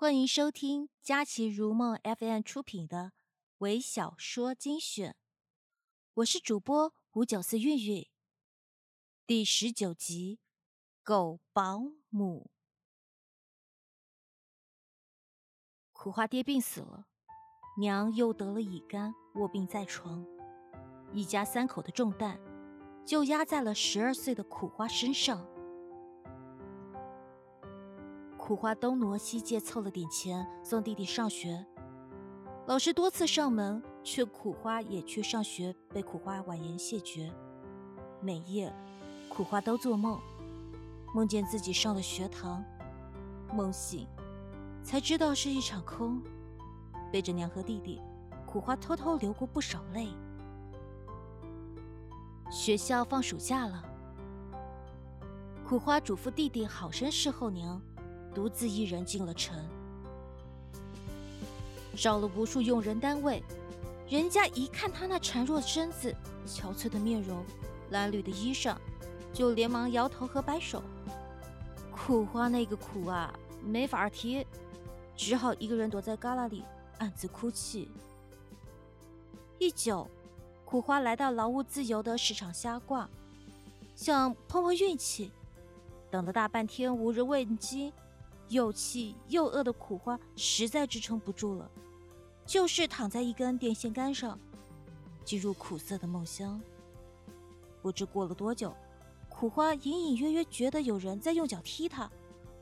欢迎收听佳琪如梦 FM 出品的微小说精选，我是主播五九四韵韵。第十九集，狗保姆。苦花爹病死了，娘又得了乙肝，卧病在床，一家三口的重担就压在了十二岁的苦花身上。苦花东挪西借凑了点钱送弟弟上学，老师多次上门劝苦花也去上学，被苦花婉言谢绝。每夜，苦花都做梦，梦见自己上了学堂，梦醒才知道是一场空。背着娘和弟弟，苦花偷偷流过不少泪。学校放暑假了，苦花嘱咐弟弟好生侍候娘。独自一人进了城，找了无数用人单位，人家一看他那孱弱身子、憔悴的面容、褴褛的衣裳，就连忙摇头和摆手。苦花那个苦啊，没法提，只好一个人躲在旮旯里暗自哭泣。一久，苦花来到劳务自由的市场瞎逛，想碰碰运气，等了大半天无人问津。又气又饿的苦花实在支撑不住了，就是躺在一根电线杆上，进入苦涩的梦乡。不知过了多久，苦花隐隐约约觉得有人在用脚踢他，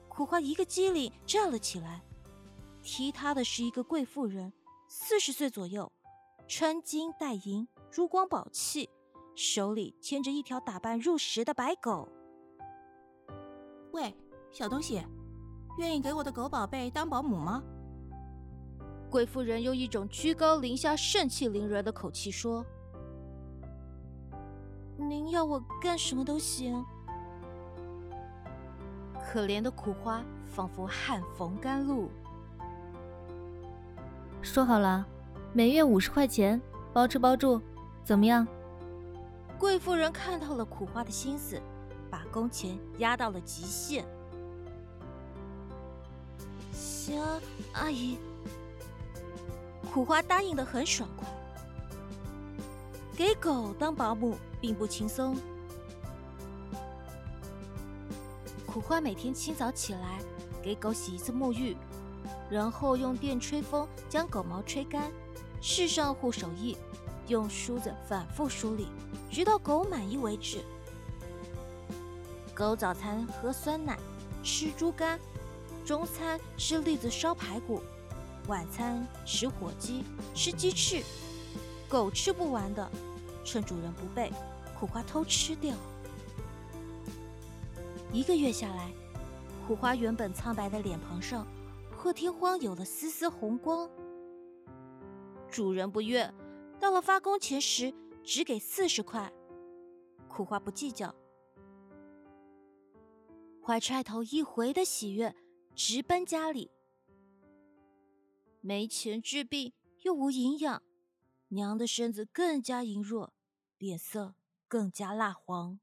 苦花一个机灵站了起来。踢他的是一个贵妇人，四十岁左右，穿金戴银，珠光宝气，手里牵着一条打扮入时的白狗。喂，小东西。愿意给我的狗宝贝当保姆吗？贵妇人用一种居高临下、盛气凌人的口气说：“您要我干什么都行。”可怜的苦花仿佛旱逢甘露。说好了，每月五十块钱，包吃包住，怎么样？贵妇人看透了苦花的心思，把工钱压到了极限。行，阿姨。苦花答应的很爽快。给狗当保姆并不轻松。苦花每天清早起来给狗洗一次沐浴，然后用电吹风将狗毛吹干，试上护手液，用梳子反复梳理，直到狗满意为止。狗早餐喝酸奶，吃猪肝。中餐吃栗子烧排骨，晚餐吃火鸡，吃鸡翅。狗吃不完的，趁主人不备，苦花偷吃掉。一个月下来，苦花原本苍白的脸庞上，破天荒有了丝丝红光。主人不悦，到了发工钱时，只给四十块。苦花不计较，怀揣头一回的喜悦。直奔家里，没钱治病又无营养，娘的身子更加羸弱，脸色更加蜡黄。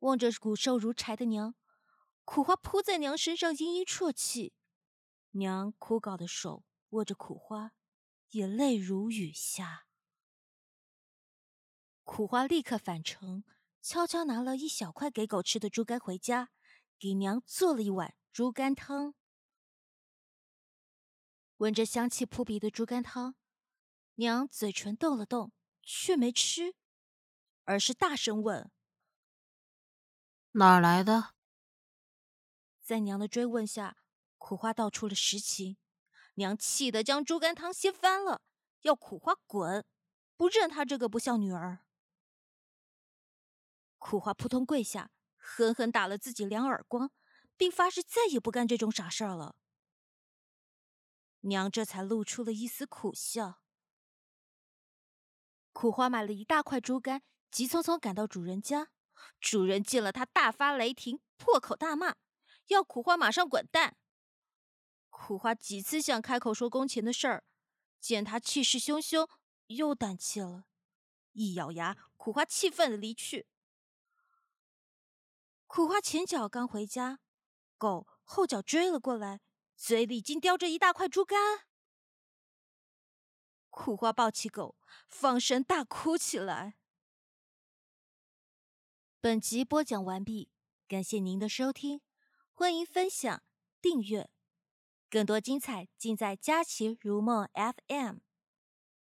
望着骨瘦如柴的娘，苦花扑在娘身上嘤嘤啜泣，娘枯槁的手握着苦花，眼泪如雨下。苦花立刻返程，悄悄拿了一小块给狗吃的猪肝回家。给娘做了一碗猪肝汤，闻着香气扑鼻的猪肝汤，娘嘴唇动了动，却没吃，而是大声问：“哪儿来的？”在娘的追问下，苦花道出了实情。娘气得将猪肝汤掀翻了，要苦花滚，不认她这个不孝女儿。苦花扑通跪下。狠狠打了自己两耳光，并发誓再也不干这种傻事儿了。娘这才露出了一丝苦笑。苦花买了一大块猪肝，急匆匆赶到主人家。主人见了他，大发雷霆，破口大骂，要苦花马上滚蛋。苦花几次想开口说工钱的事儿，见他气势汹汹，又胆怯了。一咬牙，苦花气愤的离去。苦花前脚刚回家，狗后脚追了过来，嘴里竟叼着一大块猪肝。苦花抱起狗，放声大哭起来。本集播讲完毕，感谢您的收听，欢迎分享、订阅，更多精彩尽在佳琪如梦 FM。